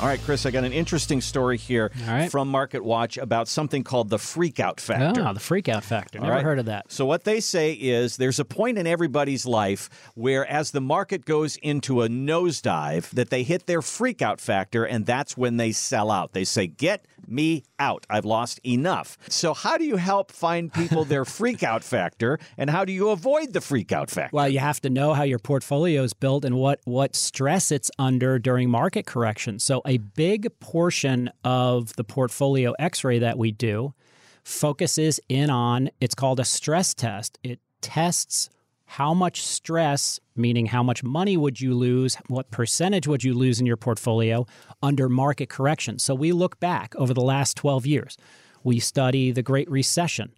All right, Chris, I got an interesting story here right. from Market Watch about something called the freakout factor. Oh, the freakout factor. Never right. heard of that. So, what they say is there's a point in everybody's life where, as the market goes into a nosedive, that they hit their freakout factor, and that's when they sell out. They say, Get me out. I've lost enough. So, how do you help find people their freakout factor, and how do you avoid the freakout factor? Well, you have to know how your portfolio is built and what, what stress it's under during market corrections. So, a big portion of the portfolio x ray that we do focuses in on it's called a stress test. It tests how much stress, meaning how much money would you lose, what percentage would you lose in your portfolio under market correction. So we look back over the last 12 years. We study the Great Recession.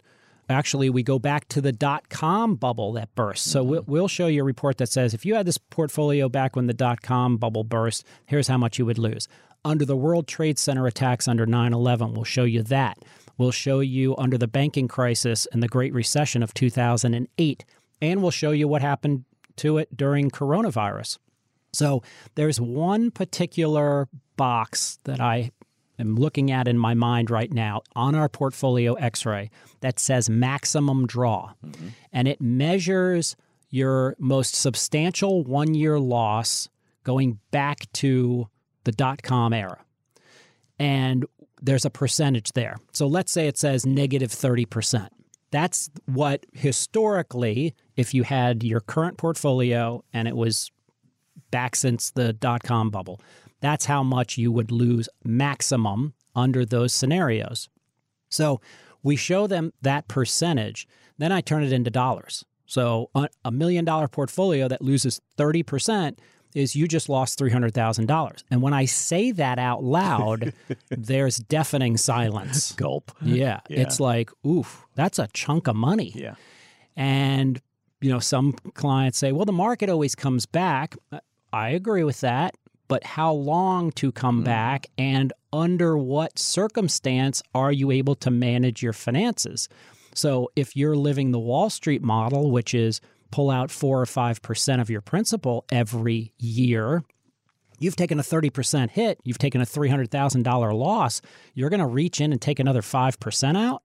Actually, we go back to the dot com bubble that burst. So mm-hmm. we'll, we'll show you a report that says if you had this portfolio back when the dot com bubble burst, here's how much you would lose. Under the World Trade Center attacks under 9 11, we'll show you that. We'll show you under the banking crisis and the Great Recession of 2008. And we'll show you what happened to it during coronavirus. So there's one particular box that I am looking at in my mind right now on our portfolio x ray that says maximum draw. Mm-hmm. And it measures your most substantial one year loss going back to the dot com era. And there's a percentage there. So let's say it says negative 30%. That's what historically, if you had your current portfolio and it was back since the dot com bubble, that's how much you would lose maximum under those scenarios. So we show them that percentage, then I turn it into dollars. So a million dollar portfolio that loses 30% is you just lost $300,000. And when I say that out loud, there's deafening silence. Gulp. Yeah, It's like, oof, that's a chunk of money. Yeah. And, you know, some clients say, well, the market always comes back. I agree with that. But how long to come hmm. back and under what circumstance are you able to manage your finances? So if you're living the Wall Street model, which is pull out four or 5% of your principal every year, you've taken a 30% hit, you've taken a $300,000 loss, you're going to reach in and take another 5% out?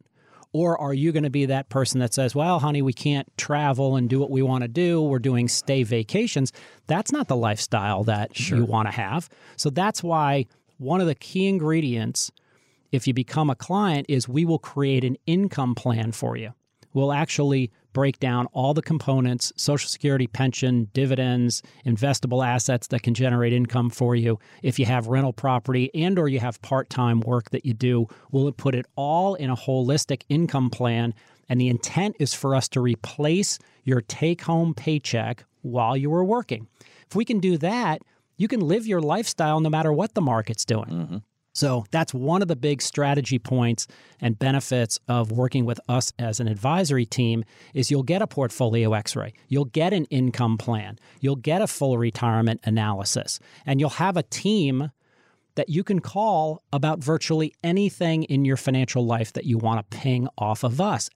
Or are you going to be that person that says, well, honey, we can't travel and do what we want to do. We're doing stay vacations. That's not the lifestyle that you want to have. So that's why one of the key ingredients, if you become a client, is we will create an income plan for you. We'll actually break down all the components social security pension dividends investable assets that can generate income for you. If you have rental property and or you have part-time work that you do we'll put it all in a holistic income plan. And the intent is for us to replace your take-home paycheck while you were working. If we can do that you can live your lifestyle no matter what the market's doing mm-hmm. So that's one of the big strategy points and benefits of working with us as an advisory team is you'll get a portfolio x-ray, you'll get an income plan, you'll get a full retirement analysis, and you'll have a team that you can call about virtually anything in your financial life that you want to ping off of us.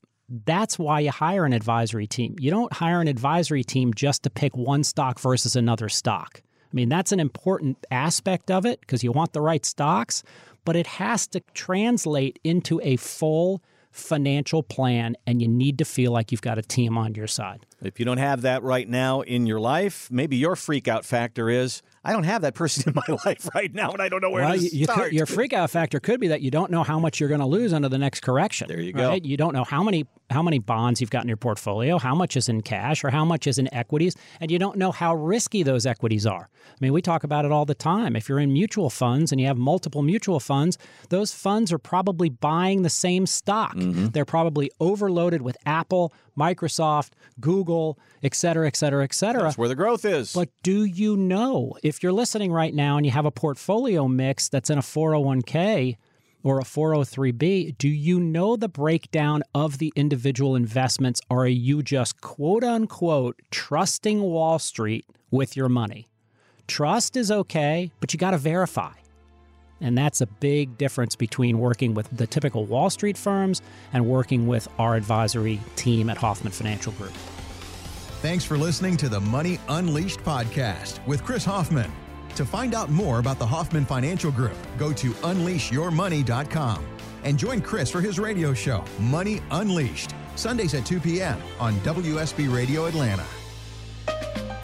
That's why you hire an advisory team. You don't hire an advisory team just to pick one stock versus another stock. I mean, that's an important aspect of it because you want the right stocks, but it has to translate into a full financial plan, and you need to feel like you've got a team on your side. If you don't have that right now in your life, maybe your freak out factor is I don't have that person in my life right now, and I don't know where well, to you, you could- start. your freak out factor could be that you don't know how much you're going to lose under the next correction. There you go. You don't know how many how many bonds you've got in your portfolio, how much is in cash, or how much is in equities, and you don't know how risky those equities are. I mean, we talk about it all the time. If you're in mutual funds and you have multiple mutual funds, those funds are probably buying the same stock. Mm-hmm. They're probably overloaded with Apple, Microsoft, Google, et cetera, et cetera, et cetera. That's where the growth is. But do you know if you're listening right now and you have a portfolio mix that's in a 401k or a 403b, do you know the breakdown of the individual investments? Or are you just quote unquote trusting Wall Street with your money? Trust is okay, but you got to verify. And that's a big difference between working with the typical Wall Street firms and working with our advisory team at Hoffman Financial Group. Thanks for listening to the Money Unleashed podcast with Chris Hoffman. To find out more about the Hoffman Financial Group, go to unleashyourmoney.com and join Chris for his radio show, Money Unleashed, Sundays at 2 p.m. on WSB Radio Atlanta.